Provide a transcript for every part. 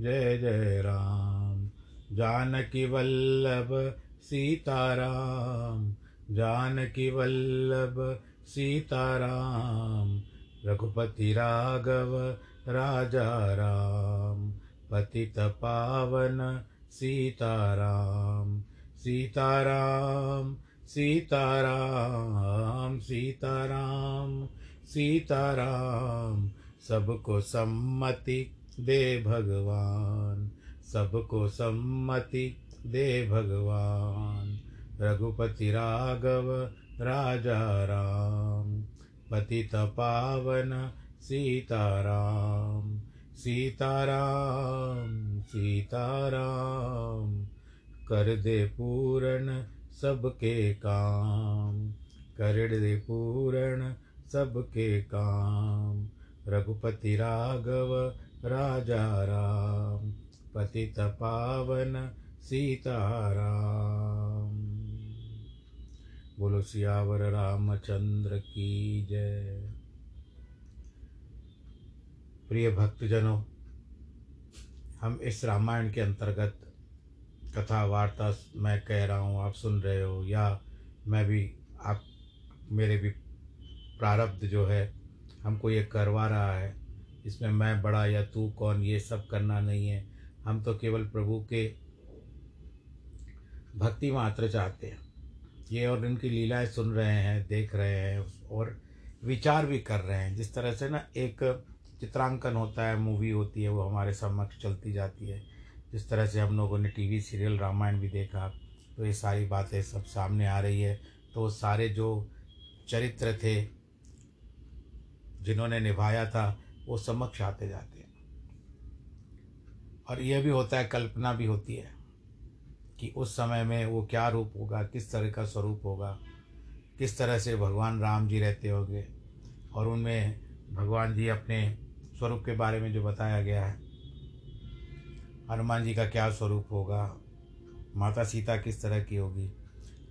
जय जय राम। जानकी वल्लभ सीताराम। जानकी वल्लभ सीताराम। रघुपति राघव राजा राम। पतित पावन सीताराम। सीताराम सीताराम सीताराम सीताराम। सबको सम्मति दे भगवान, सबको सम्मति दे भगवान। रघुपति राघव, राजा राम। पतित पावन, सीताराम। सीताराम सीताराम। कर दे पूर्ण सबके काम। कर दे पूर्ण सबके काम। रघुपति राघव राजा राम पतित पावन सीताराम। बोलो, सियावर रामचंद्र की जय। प्रिय भक्तजनों, हम इस रामायण के अंतर्गत कथा वार्ता मैं कह रहा हूँ, आप सुन रहे हो, या मैं भी, आप, मेरे भी प्रारब्ध जो है, हमको ये करवा रहा है। इसमें मैं बड़ा या तू कौन, ये सब करना नहीं है। हम तो केवल प्रभु के भक्ति मात्र चाहते हैं। ये और इनकी लीलाएँ सुन रहे हैं, देख रहे हैं और विचार भी कर रहे हैं। जिस तरह से ना एक चित्रांकन होता है, मूवी होती है, वो हमारे समक्ष चलती जाती है। जिस तरह से हम लोगों ने टीवी सीरियल रामायण भी देखा तो ये सारी बातें सब सामने आ रही है। तो सारे जो चरित्र थे, जिन्होंने निभाया था वो समक्ष आते जाते हैं। और यह भी होता है, कल्पना भी होती है कि उस समय में वो क्या रूप होगा, किस तरह का स्वरूप होगा, किस तरह से भगवान राम जी रहते होंगे। और उनमें भगवान जी अपने स्वरूप के बारे में जो बताया गया है, हनुमान जी का क्या स्वरूप होगा, माता सीता किस तरह की होगी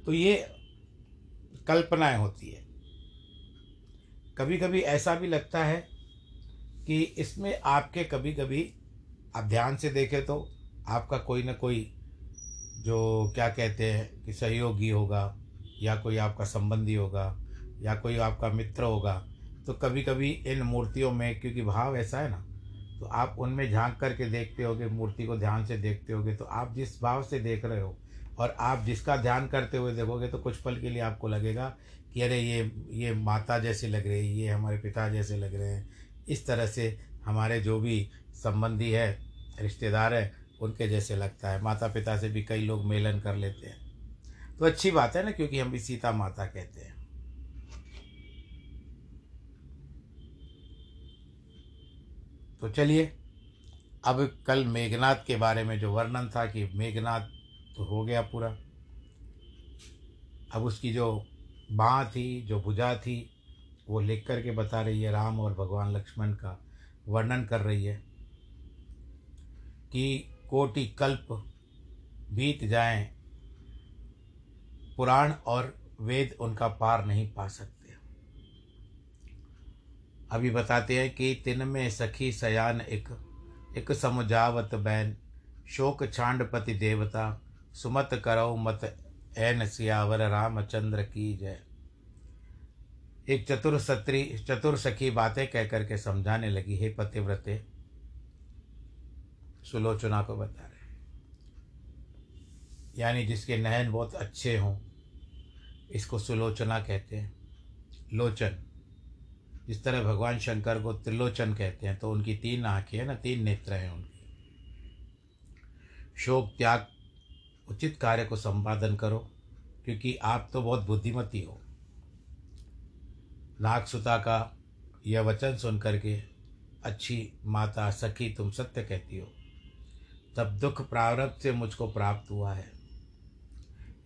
तो ये कल्पनाएँ होती है। कभी कभी ऐसा भी लगता है कि इसमें आपके कभी कभी आप ध्यान से देखें तो आपका कोई ना कोई जो क्या कहते हैं कि सहयोगी होगा, या कोई आपका संबंधी होगा, या कोई आपका मित्र होगा तो कभी कभी इन मूर्तियों में, क्योंकि भाव ऐसा है ना तो आप उनमें झाँक करके देखते होगे, मूर्ति को ध्यान से देखते होगे तो आप जिस भाव से देख रहे हो और आप जिसका ध्यान करते हुए देखोगे तो कुछ पल के लिए आपको लगेगा कि अरे ये ये माता जैसे लग रही है, ये हमारे पिता जैसे लग रहे हैं इस तरह से हमारे जो भी संबंधी है, रिश्तेदार है, उनके जैसे लगता है। माता पिता से भी कई लोग मेलन कर लेते हैं। तो अच्छी बात है ना, क्योंकि हम भी सीता माता कहते हैं। तो चलिए, अब कल मेघनाथ के बारे में जो वर्णन था कि मेघनाथ तो हो गया पूरा। अब उसकी जो बाँ थी, जो भुजा थी वो लिख कर के बता रही है राम और भगवान लक्ष्मण का वर्णन कर रही है कि कोटि कल्प बीत जाएँ, पुराण और वेद उनका पार नहीं पा सकते। अभी बताते हैं कि तिन में सखी सयान एक एक समुझावत बैन, शोक छांडपति देवता, सुमत करो मत एन सियावर रामचंद्र की जय। एक चतुर सत्री, चतुर सखी बातें कह करके समझाने लगी, हे पतिव्रते, सुलोचना को बता रहे यानी जिसके नयन बहुत अच्छे हों, इसको सुलोचना कहते हैं। लोचन, जिस तरह भगवान शंकर को त्रिलोचन कहते हैं तो उनकी तीन आँखें हैं ना, तीन नेत्र हैं उनकी। शोक, त्याग, उचित कार्य को संपादन करो, क्योंकि आप तो बहुत बुद्धिमती हो। नागसुता का यह वचन सुन करके अच्छी माता, सखी, तुम सत्य कहती हो। तब दुख प्रारब्ध से मुझको प्राप्त हुआ है।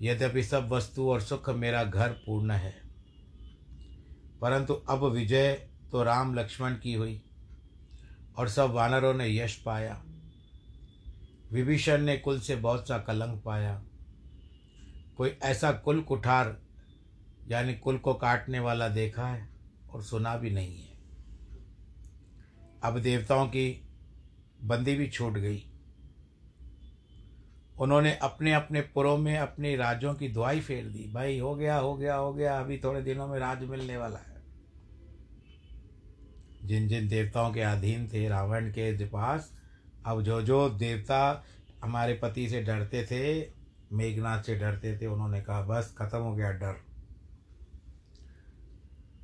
यद्यपि सब वस्तु और सुख मेरा घर पूर्ण है। परंतु अब विजय तो राम लक्ष्मण की हुई, और सब वानरों ने यश पाया। विभीषण ने कुल से बहुत सा कलंक पाया। कोई ऐसा कुल कुठार यानी कुल को काटने वाला देखा है और सुना भी नहीं है। अब देवताओं की बंदी भी छूट गई। उन्होंने अपने अपने पुरों में अपने राज्यों की दुआई फेर दी। भाई, हो गया हो गया हो गया, अभी थोड़े दिनों में राज मिलने वाला है। जिन जिन देवताओं के अधीन थे रावण के पास, अब जो जो देवता हमारे पति से डरते थे, मेघनाथ से डरते थे, उन्होंने कहा, बस, खत्म हो गया डर।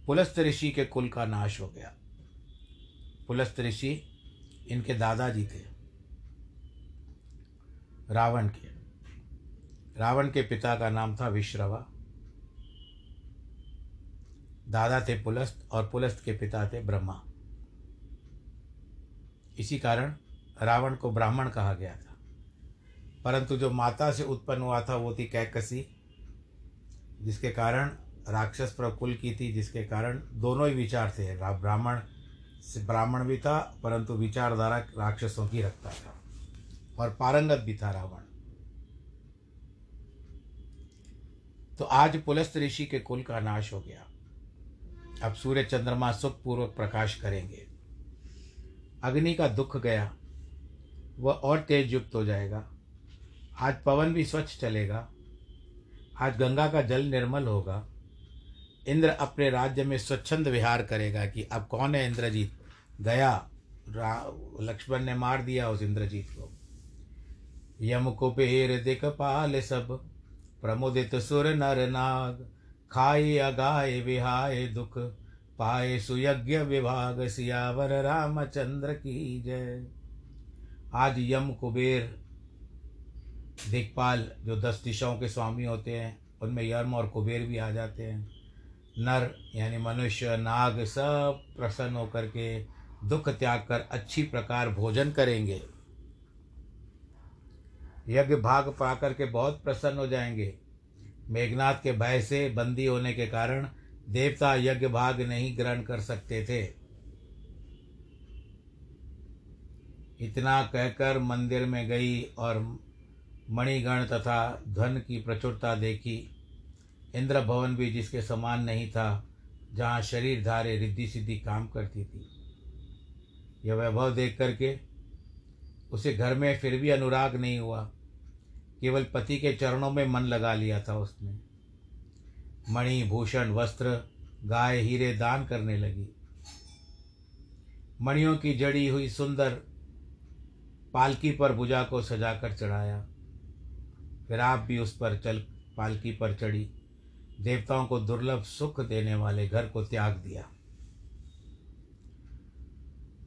पुलस्त ऋषि के कुल का नाश हो गया। पुलस्त ऋषि इनके दादाजी थे। रावण के। रावण के पिता का नाम था विश्रवा। दादा थे पुलस्त और पुलस्त के पिता थे ब्रह्मा। इसी कारण रावण को ब्राह्मण कहा गया था। परंतु जो माता से उत्पन्न हुआ था वो थी कैकसी, जिसके कारण राक्षस प्रकुल की थी, जिसके कारण दोनों ही विचार थे। ब्राह्मण ब्राह्मण भी था, परंतु विचारधारा राक्षसों की रखता था और पारंगत भी था रावण। तो आज पुलस्त ऋषि के कुल का नाश हो गया। अब सूर्य चंद्रमा सुखपूर्वक प्रकाश करेंगे। अग्नि का दुख गया, वह और तेज युक्त हो जाएगा। आज पवन भी स्वच्छ चलेगा। आज गंगा का जल निर्मल होगा। इंद्र अपने राज्य में स्वच्छंद विहार करेगा कि अब कौन है इंद्रजीत? गया लक्ष्मण ने मार दिया उस इंद्रजीत को। यम कुबेर दिख पाल सब, प्रमुदित सुर नर नाग, खाए, अगाए विहाय दुख, पाए सुयज्ञ विभाग, सियावर रामचंद्र की जय। आज यम कुबेर दिखपाल जो दस दिशाओं के स्वामी होते हैं, उनमें यम और कुबेर भी आ जाते हैं। नर, यानी मनुष्य, नाग सब प्रसन्न होकर के दुख त्याग कर अच्छी प्रकार भोजन करेंगे। यज्ञ भाग पा करके बहुत प्रसन्न हो जाएँगे। मेघनाथ के भय से बंदी होने के कारण देवता यज्ञ भाग नहीं ग्रहण कर सकते थे। इतना कहकर मंदिर में गई और मणिगण तथा धन की प्रचुरता देखी। इंद्र भवन भी जिसके समान नहीं था, जहाँ शरीर धारे रिद्धि सिद्धि काम करती थी। यह वैभव देख करके उसे घर में फिर भी अनुराग नहीं हुआ। केवल पति के चरणों में मन लगा लिया था उसने। मणि, भूषण, वस्त्र, गाय, हीरे दान करने लगी। मणियों की जड़ी हुई सुंदर पालकी पर भुजा को सजाकर चढ़ाया। फिर आप भी उस पर चल पालकी पर चढ़ी। देवताओं को दुर्लभ सुख देने वाले घर को त्याग दिया।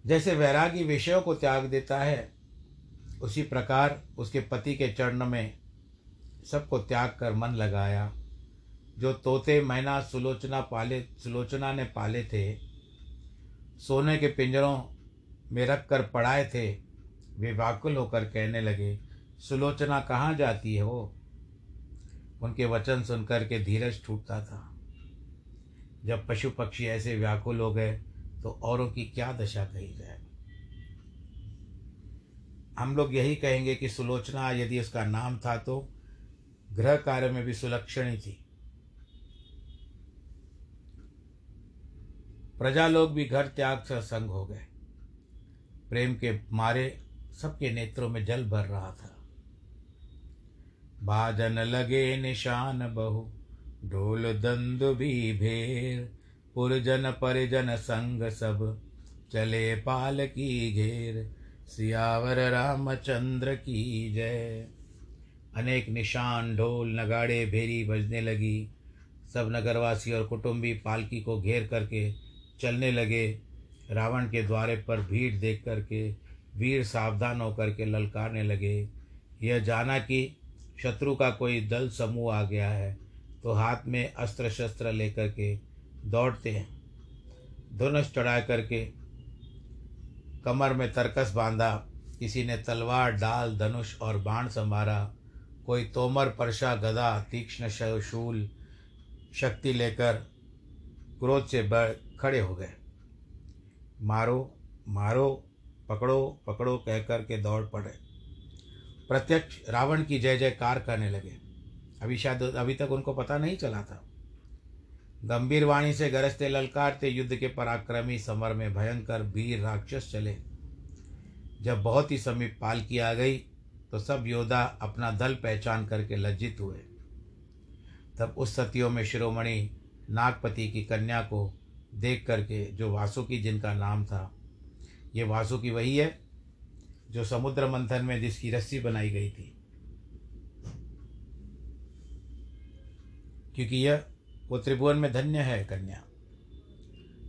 जैसे वैरागी विषयों को त्याग देता है, उसी प्रकार उसके पति के चरण में सबको त्याग कर मन लगाया। जो तोते मैना सुलोचना पाले, सुलोचना ने पाले थे, सोने के पिंजरों में रख कर पढ़ाए थे, वे व्याकुल होकर कहने लगे, सुलोचना कहाँ जाती है? उनके वचन सुनकर के धीरज टूटता था। जब पशु पक्षी ऐसे व्याकुल हो गए तो औरों की क्या दशा कही जाए? हम लोग यही कहेंगे कि सुलोचना यदि उसका नाम था तो गृह कार्य में भी सुलक्षणी थी। प्रजा लोग भी घर त्याग से संग हो गए। प्रेम के मारे सबके नेत्रों में जल भर रहा था। बाजन लगे निशान बहु, ढोल दंद भी भेर। पुरजन परिजन संग सब चले पाल की घेर। सियावर रामचंद्र की जय। अनेक निशान ढोल नगाड़े भेरी बजने लगी। सब नगरवासी और कुटुंबी पालकी को घेर करके चलने लगे। रावण के द्वारे पर भीड़ देख करके वीर सावधान होकर के ललकारने लगे। यह जाना कि शत्रु का कोई दल समूह आ गया है तो हाथ में अस्त्र शस्त्र लेकर के दौड़ते हैं। धनुष चढ़ा करके कमर में तरकस बांधा, किसी ने तलवार, डाल, धनुष और बाण संभारा कोई तोमर परशा गदा, तीक्ष्ण शूल, शक्ति लेकर क्रोध से बढ़ खड़े हो गए। मारो मारो, पकड़ो पकड़ो कह कर के दौड़ पड़े। प्रत्यक्ष रावण की जय जयकार करने लगे। अभी शायद अभी तक उनको पता नहीं चला था। गंभीर वाणी से गरजते ललकारते युद्ध के पराक्रमी समर में भयंकर वीर राक्षस चले। जब बहुत ही समीप पालकी आ गई तो सब योद्धा अपना दल पहचान करके लज्जित हुए। तब उस सतियों में शिरोमणि नागपति की कन्या को देख करके, जो वासुकी जिनका नाम था, ये वासुकी वही है? जो समुद्र मंथन में जिसकी रस्सी बनाई गई थी। क्योंकि यह वो त्रिभुवन में धन्य है, कन्या।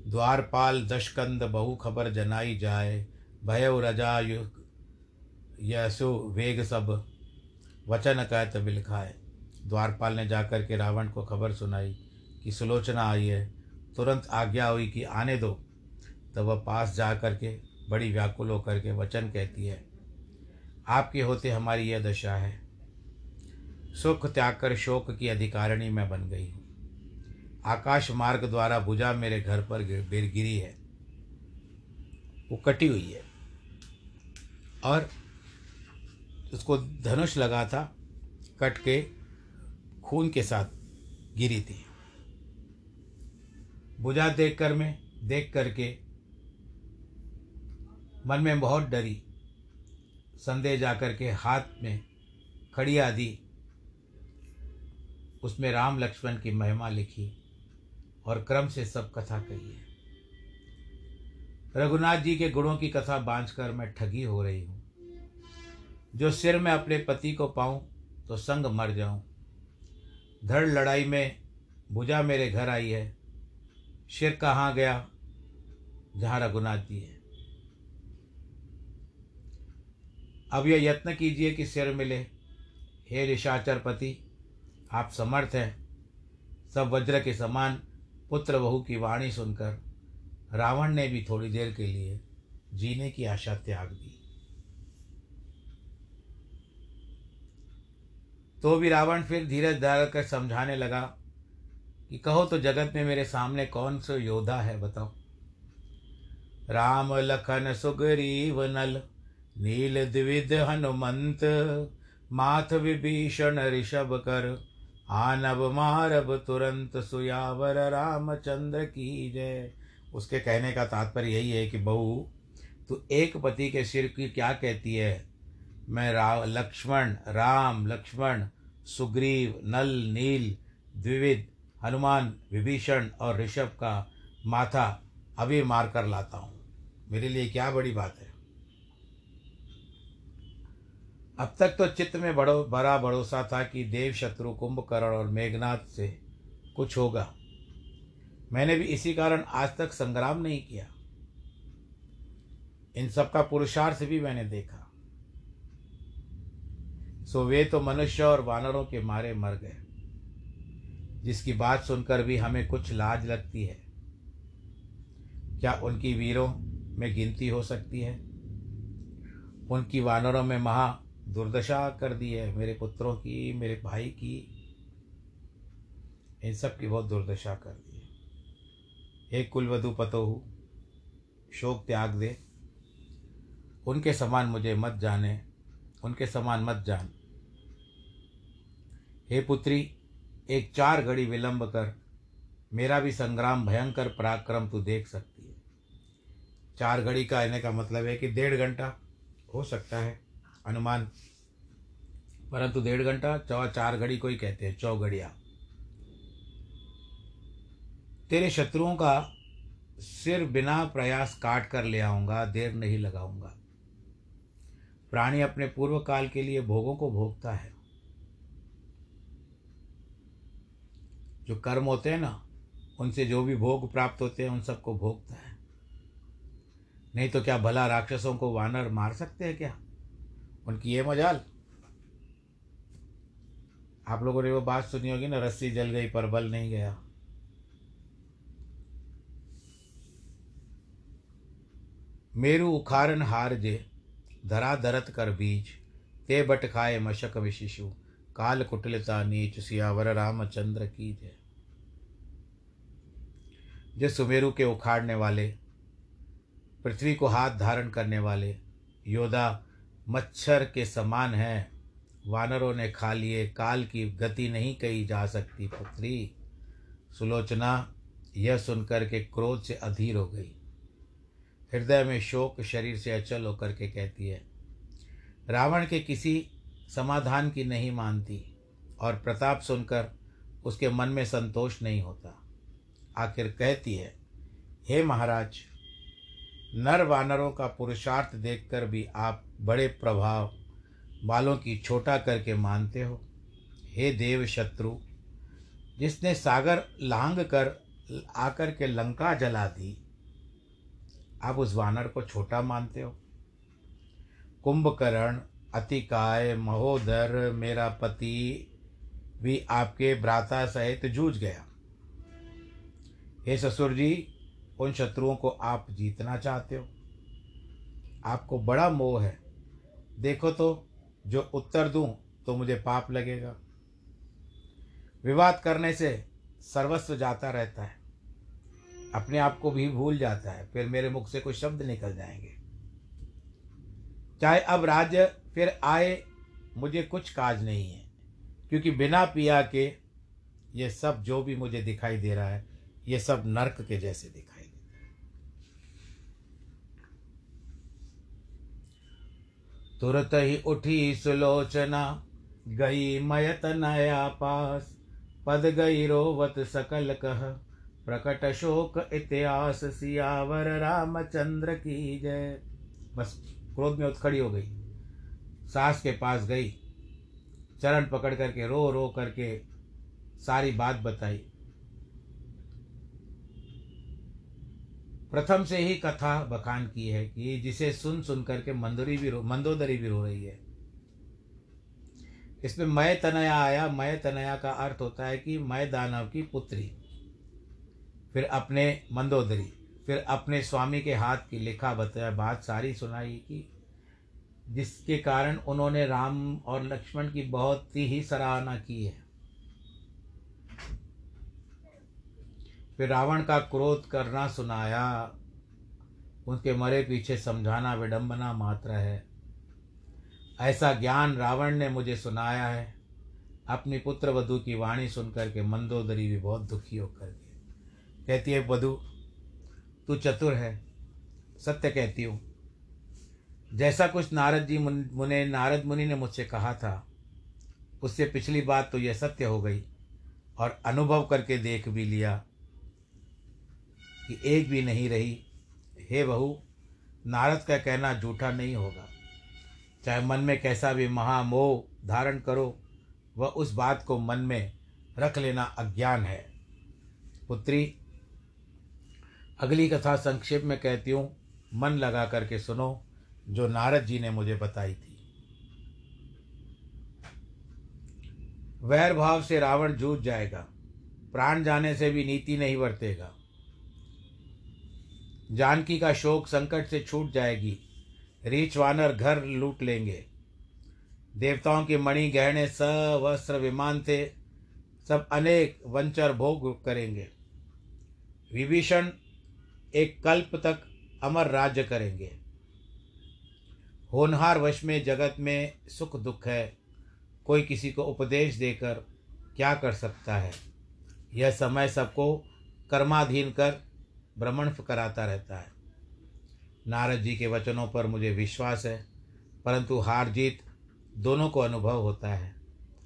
द्वारपाल दशकंद बहु खबर जनाई जाए भयव रजा यसु वेग सब वचन कह कहत बिलखाए द्वारपाल ने जाकर के रावण को खबर सुनाई कि सुलोचना आई है, तुरंत आज्ञा हुई कि आने दो। तब वह पास जा कर के बड़ी व्याकुल होकर के वचन कहती है, आपके होते हमारी यह दशा है। सुख त्याग कर शोक की अधिकारिणी मैं बन गई हूँ। आकाश मार्ग द्वारा भुजा मेरे घर पर गिर, गिरी है। वो कटी हुई है। और उसको धनुष लगा था, कट के खून के साथ गिरी थी। भुजा देख कर मैं, देख करके मन में बहुत डरी। संदेह जाकर के हाथ में खड़िया दी। उसमें राम लक्ष्मण की महिमा लिखी और क्रम से सब कथा कही है। रघुनाथ जी के गुणों की कथा बांझ कर मैं ठगी हो रही हूँ। जो सिर में अपने पति को पाऊँ तो संग मर जाऊँ। धड़ लड़ाई में भुजा मेरे घर आई है। सिर कहाँ गया? जहाँ रघुनाथ जी है। अब यह यत्न कीजिए कि सिर मिले। हे ऋषाचर पति आप समर्थ हैं। सब वज्र के समान पुत्र बहू की वाणी सुनकर रावण ने भी थोड़ी देर के लिए जीने की आशा त्याग दी। तो भी रावण फिर धीरज धार कर समझाने लगा कि कहो तो जगत में मेरे सामने कौन सा योद्धा है, बताओ। राम, लखन, सुग्रीव, नल। नील द्विद हनुमंत माथ विभीषण ऋषभ कर आनब मारब तुरंत सुयावर रामचंद्र की जय। उसके कहने का तात्पर्य यही है कि बहू, तू एक पति के सिर की क्या कहती है? मैं रा, लक्ष्मण, राम, लक्ष्मण, सुग्रीव, नल, नील, द्विविद, हनुमान, विभीषण और ऋषभ का माथा अभी मार कर लाता हूँ। मेरे लिए क्या बड़ी बात है? अब तक तो चित्त में बड़ो, बड़ा भरोसा था कि देव शत्रु कुंभकर्ण और मेघनाथ से कुछ होगा। मैंने भी इसी कारण आज तक संग्राम नहीं किया। इन सब का पुरुषार्थ भी मैंने देखा। सो वे तो मनुष्य और वानरों के मारे मर गए। जिसकी बात सुनकर भी हमें कुछ लाज लगती है। क्या उनकी वीरों में गिनती हो सकती है? उनकी वानरों में महा दुर्दशा कर दी है मेरे पुत्रों की, मेरे भाई की। इन सब की बहुत दुर्दशा कर दी है। हे कुलवधु पतोहु, शोक त्याग दे। उनके समान मुझे मत जाने, उनके समान मत जान। हे पुत्री, एक चार घड़ी विलंब कर। मेरा भी संग्राम भयंकर पराक्रम तू देख सकती है। चार घड़ी का आने का मतलब है कि डेढ़ घंटा हो सकता है। अनुमान परंतु डेढ़ घंटा, चौ, चार घड़ी कोई कहते हैं चौ घड़िया तेरे शत्रुओं का सिर बिना प्रयास काट कर ले आऊँगा, देर नहीं लगाऊँगा। प्राणी अपने पूर्व काल के लिए भोगों को भोगता है। जो कर्म होते हैं ना, उनसे जो भी भोग प्राप्त होते हैं, उन सबको भोगता है। नहीं तो क्या भला राक्षसों को वानर मार सकते हैं क्या? उनकी ये मजाल। आप लोगों ने वो बात सुनी होगी ना, रस्सी जल गई पर बल नहीं गया। मेरु उखारन हार जे, धरा धरत कर बीज, ते बट खाए मशक विशिशु, काल कुटिलता नीच, सियावर रामचंद्र की जय जिस सुमेरु के उखाड़ने वाले, पृथ्वी को हाथ धारण करने वाले, योद्धा मच्छर के समान हैं। वानरों ने खा लिए, काल की गति नहीं कही जा सकती पुत्री। सुलोचना यह सुनकर के क्रोध से अधीर हो गई। हृदय में शोक, शरीर से अचल होकर के कहती है, रावण के किसी समाधान की नहीं मानती और प्रताप सुनकर उसके मन में संतोष नहीं होता। आखिर कहती है, हे महाराज, नर वानरों का पुरुषार्थ देखकर भी आप बड़े प्रभाव बालों की छोटा करके मानते हो। हे देव शत्रु, जिसने सागर लांग कर आकर के लंका जला दी, आप उस वानर को छोटा मानते हो। कुंभकर्ण, अतिकाय, महोदर, मेरा पति भी आपके भ्राता सहित जूझ गया। हे ससुर जी, उन शत्रुओं को आप जीतना चाहते हो। आपको बड़ा मोह है। देखो तो जो उत्तर दूँ तो मुझे पाप लगेगा। विवाद करने से सर्वस्व जाता रहता है। अपने आप को भी भूल जाता है, फिर मेरे मुख से कुछ शब्द निकल जाएँगे। चाहे अब राज्य, फिर आए, मुझे कुछ काज नहीं है, क्योंकि बिना पिया के ये सब जो भी मुझे दिखाई दे रहा है, ये सब नरक के जैसे दिखाई देता है तुरत ही उठी सुलोचना, गई मयत नया पास। पद गई रोवत सकल कह, प्रकट शोक इतिहास, सियावर रामचंद्र की जय। बस, क्रोध में खड़ी हो गई। सास के पास गई, चरण पकड़ करके रो रो करके सारी बात बताई। प्रथम से ही कथा बखान की है कि जिसे सुन सुन करके मंदोरी भी रो, मंदोदरी भी रो रही है। इसमें मय तनया आया, मय तनया का अर्थ होता है कि मय दानव की पुत्री, फिर अपने मंदोदरी, फिर अपने स्वामी के हाथ की लिखा बताया बात सारी सुनाई कि जिसके कारण उन्होंने राम और लक्ष्मण की बहुत ही सराहना की है। फिर रावण का क्रोध करना सुनाया। उनके मरे पीछे समझाना विडंबना मात्र है। ऐसा ज्ञान रावण ने मुझे सुनाया है। अपनी पुत्र वधु की वाणी सुनकर के मंदोदरी भी बहुत दुखी होकर के। कहती है, वधु, तू चतुर है, सत्य कहती हूँ। जैसा कुछ नारद जी मुने नारद मुनि ने मुझसे कहा था, उससे पिछली बात तो यह सत्य हो गई और अनुभव करके देख भी लिया। कि एक भी नहीं रही, हे बहू, नारद का कहना झूठा नहीं होगा। चाहे मन में कैसा भी महामोह धारण करो, वह उस बात को मन में रख लेना अज्ञान है। पुत्री, अगली कथा संक्षेप में कहती हूँ। मन लगा करके सुनो, जो नारद जी ने मुझे बताई थी। वैर भाव से रावण जूझ जाएगा। प्राण जाने से भी नीति नहीं बरतेगा जानकी का शोक संकट से छूट जाएगी। रीछ वानर घर लूट लेंगे। देवताओं के मणि गहने सवस्त्र विमान थे सब अनेक वंचर भोग करेंगे। विभीषण एक कल्प तक अमर राज्य करेंगे। होनहार वश में जगत में सुख दुख है। कोई किसी को उपदेश देकर क्या कर सकता है? यह समय सबको कर्माधीन कर भ्रमण कराता रहता है। नारद जी के वचनों पर मुझे विश्वास है, परंतु हार जीत दोनों को अनुभव होता है।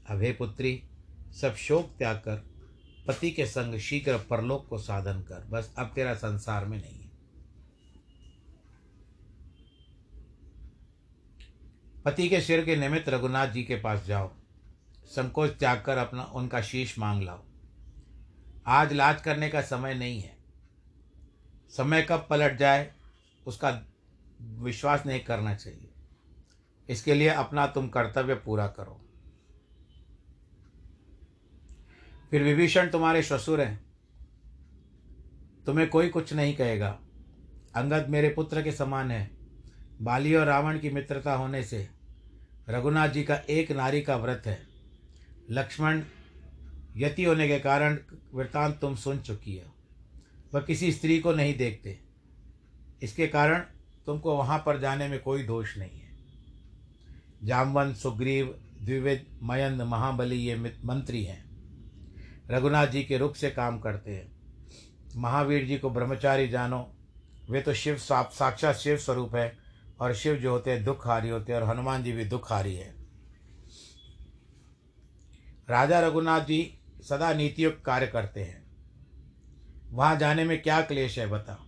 अब हे पुत्री, सब शोक त्याग कर, पति के संग शीघ्र परलोक को साधन कर। बस अब तेरा संसार में नहीं है। पति के सिर के निमित्त रघुनाथ जी के पास जाओ। संकोच त्याग कर अपना उनका शीश मांग लाओ। आज लाज करने का समय नहीं है। समय कब पलट जाए, उसका विश्वास नहीं करना चाहिए। इसके लिए अपना तुम कर्तव्य पूरा करो। फिर विभीषण तुम्हारे ससुर हैं। तुम्हें कोई कुछ नहीं कहेगा। अंगद मेरे पुत्र के समान है। बाली और रावण की मित्रता होने से रघुनाथ जी का एक नारी का व्रत है। लक्ष्मण यति होने के कारण वृतांत तुम सुन चुकी है। वह किसी स्त्री को नहीं देखते। इसके कारण तुमको वहाँ पर जाने में कोई दोष नहीं है। जामवंत सुग्रीव, द्विविद, मयंद, महाबली ये मंत्री हैं। रघुनाथ जी के रुख से काम करते हैं। महावीर जी को ब्रह्मचारी जानो। वे तो शिव साक्षात शिव स्वरूप है और शिव जो होते हैं दुखहारी होते हैं और हनुमान जी भी दुखहारी है। राजा रघुनाथ जी सदा नीतियुक्त कार्य करते हैं। वहाँ जाने में क्या क्लेश है बता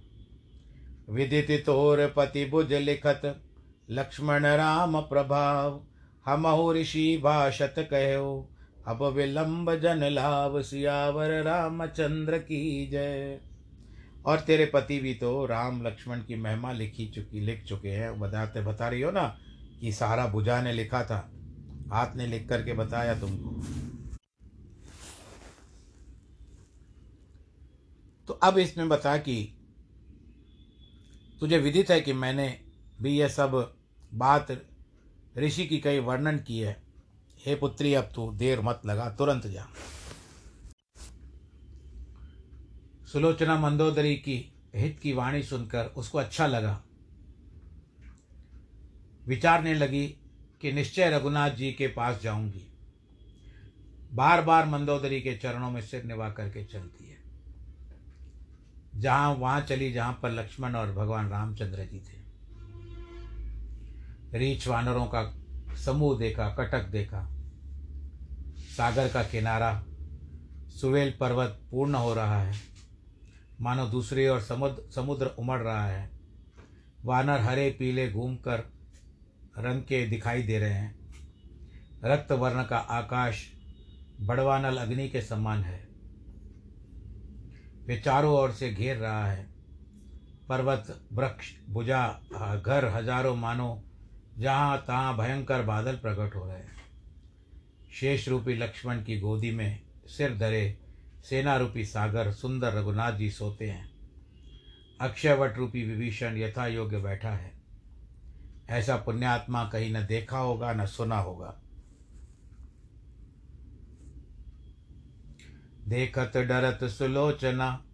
विदित तोर पति बुझ लिखत, लक्ष्मण राम प्रभाव, हम ऋषि भाषत कहो, अब विलंब जन लाभ, सियावर रामचंद्र की जय। और तेरे पति भी तो राम लक्ष्मण की महिमा लिखी चुकी, लिख चुके हैं। बताते, बता रही हो ना कि सारा बुझा ने लिखा था। हाथ ने लिख करके बताया तुमको। अब इसमें बता कि तुझे विदित है कि मैंने भी यह सब बात ऋषि की कई वर्णन की है। हे पुत्री, अब तू देर मत लगा, तुरंत जा। सुलोचना मंदोदरी की, हित की वाणी सुनकर उसको अच्छा लगा। विचारने लगी कि निश्चय रघुनाथ जी के पास जाऊँगी। बार बार मंदोदरी के चरणों में सिर निभा करके चलती जहाँ वहाँ चली, जहाँ पर लक्ष्मण और भगवान रामचंद्र जी थे। रीछ वानरों का समूह देखा, कटक देखा। सागर का किनारा, सुवेल पर्वत पूर्ण हो रहा है। मानो दूसरी ओर समुद्र समुद्र उमड़ रहा है। वानर हरे पीले घूमकर रंग के दिखाई दे रहे हैं। रक्त वर्ण का आकाश बड़वानल अग्नि के समान है। वे चारों ओर से घेर रहा है। पर्वत, वृक्ष, भुजा घर, हज़ारों मानो, जहाँ तहाँ भयंकर बादल प्रकट हो रहे हैं। शेष रूपी लक्ष्मण की गोदी में सिर धरे सेना रूपी सागर, सुंदर रघुनाथ जी सोते हैं। अक्षयवट रूपी विभीषण यथा योग्य बैठा है। ऐसा पुण्यात्मा कहीं न देखा होगा, न सुना होगा। देखत डरत सुलोचना,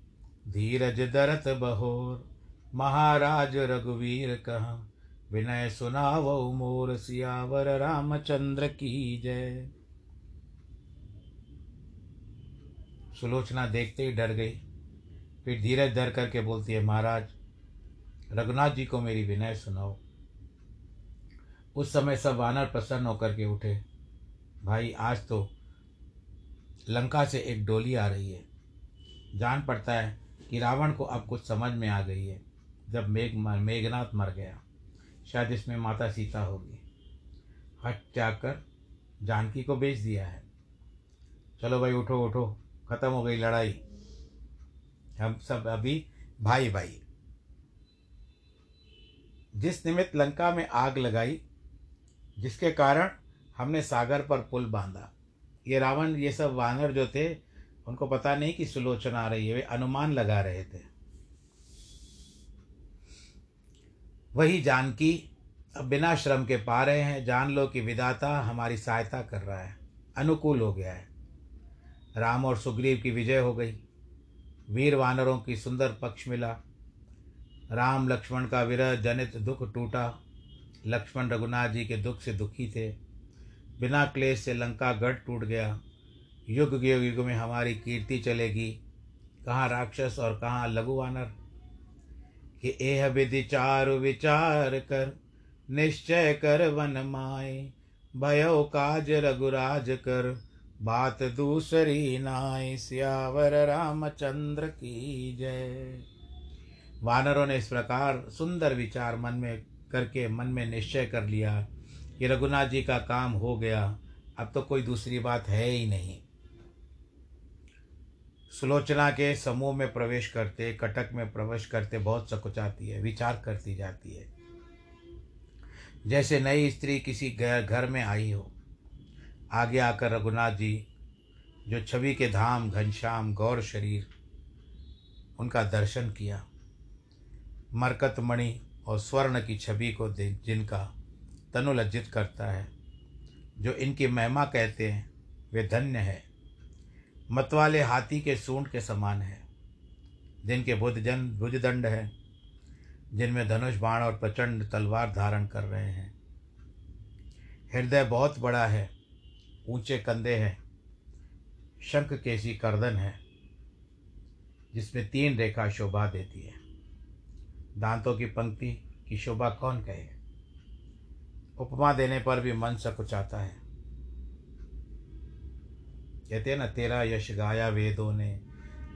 धीरज दरत बहोर। महाराज रघुवीर कहा, विनय सुनाव मोर सियावर रामचंद्र की जय। सुलोचना देखते ही डर गई। फिर धीरज धर करके बोलती है, महाराज, रघुनाथ जी को मेरी विनय सुनाओ। उस समय सब वानर प्रसन्न होकर के उठे। भाई, आज तो लंका से एक डोली आ रही है। जान पड़ता है कि रावण को अब कुछ समझ में आ गई है, जब मेघ मेघनाथ मर गया। शायद इसमें माता सीता होगी। हट जाकर जानकी को बेच दिया है। चलो भाई, उठो उठो। खत्म हो गई लड़ाई। हम सब अभी भाई भाई जिस निमित्त लंका में आग लगाई, जिसके कारण हमने सागर पर पुल बांधा। ये रावण, ये सब वानर जो थे, उनको पता नहीं कि सुलोचना आ रही है, वे अनुमान लगा रहे थे। वही जानकी अब बिना श्रम के पा रहे हैं, जान लो कि विदाता हमारी सहायता कर रहा है, अनुकूल हो गया है। राम और सुग्रीव की विजय हो गई, वीर वानरों की सुंदर पक्ष मिला, राम लक्ष्मण का विरह, जनित दुख टूटा, लक्ष्मण रघुनाथ जी के दुख से दुखी थे बिना क्लेश से लंका गढ़ टूट गया। युग युग युग में हमारी कीर्ति चलेगी। कहाँ राक्षस और कहाँ लघु वानर? कि एह विधि चारु विचार कर, निश्चय कर वन माए। भयो काज रघुराज कर, बात दूसरी नाय सियावर रामचंद्र की जय। वानरों ने इस प्रकार सुंदर विचार मन में करके मन में निश्चय कर लिया। कि रघुनाथ जी का काम हो गया, अब तो कोई दूसरी बात है ही नहीं। सुलोचना के समूह में प्रवेश करते, कटक में प्रवेश करते, बहुत सकुचाती है, विचार करती जाती है। जैसे नई स्त्री किसी घर में आई हो, आगे आकर रघुनाथ जी, जो छवि के धाम, घनश्याम, गौर शरीर, उनका दर्शन किया। मरकत मणि और स्वर्ण की छवि को दे, जिनका तनु लज्जित करता है। जो इनकी महिमा कहते हैं, वे धन्य है। मतवाले हाथी के सूंड के समान है। जिनके बुद्ध जन भुजदंड है, जिनमें धनुष बाण और प्रचंड तलवार धारण कर रहे हैं। हृदय बहुत बड़ा है, ऊँचे कंधे हैं, शंख केसी करदन है, जिसमें तीन रेखा शोभा देती है। दांतों की पंक्ति की शोभा कौन कहे? उपमा देने पर भी मन सकुचाता है। कहते हैं ना, तेरा यश गाया वेदों ने,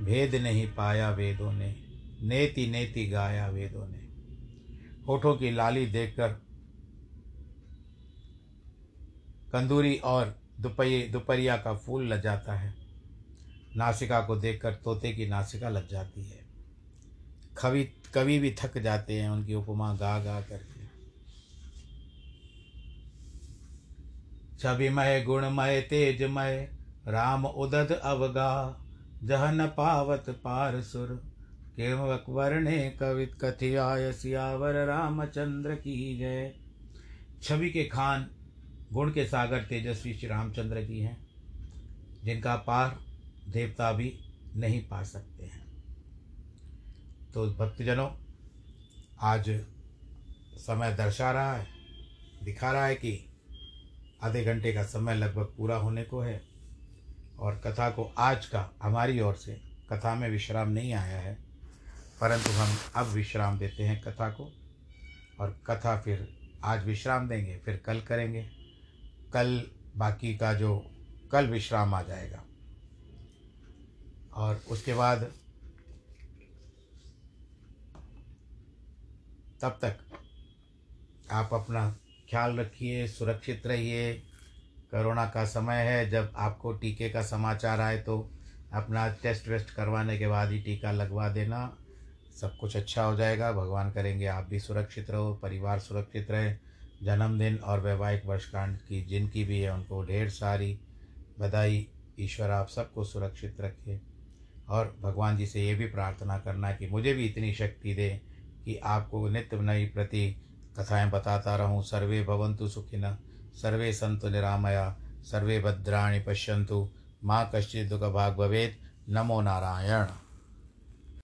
भेद नहीं पाया वेदों ने, नेति नेति गाया वेदों ने। होठों की लाली देखकर कंदूरी और दोपही दोपहरिया का फूल लग जाता है। नासिका को देखकर तोते की नासिका लग जाती है। कवि कवि भी थक जाते हैं, उनकी उपमा गा गा करके। छविमय, गुणमय, तेजमय, राम उदद अवगा। जहन पावत पार सुर केवक वर्णे कवित कथियाय, सियावर रामचंद्र की जय। छवि के खान, गुण के सागर तेजस्वी श्री रामचंद्र की हैं, जिनका पार देवता भी नहीं पा सकते हैं। तो भक्तजनों, आज समय दर्शा रहा है, दिखा रहा है कि आधे घंटे का समय लगभग पूरा होने को है। और कथा को आज का हमारी ओर से कथा में विश्राम नहीं आया है, परंतु हम अब विश्राम देते हैं कथा को। और कथा फिर आज विश्राम देंगे, फिर कल करेंगे। कल बाकी का जो कल विश्राम आ जाएगा। और उसके बाद तब तक आप अपना ख्याल रखिए, सुरक्षित रहिए। कोरोना का समय है, जब आपको टीके का समाचार आए तो अपना टेस्ट वेस्ट करवाने के बाद ही टीका लगवा देना। सब कुछ अच्छा हो जाएगा, भगवान करेंगे आप भी सुरक्षित रहो, परिवार सुरक्षित रहे। जन्मदिन और वैवाहिक वर्षकांड की जिनकी भी है, उनको ढेर सारी बधाई। ईश्वर आप सबको सुरक्षित रखे। और भगवान जी से ये भी प्रार्थना करना कि मुझे भी इतनी शक्ति दे कि आपको नित्य नई प्रति कथाएँ बताता रहूँ, सर्वे भवन्तु सुखिन, सर्वे संतु निरामया, सर्वे भद्राणि पश्यन्तु, माँ कश्चित दुख भाग भवेद नमो नारायण।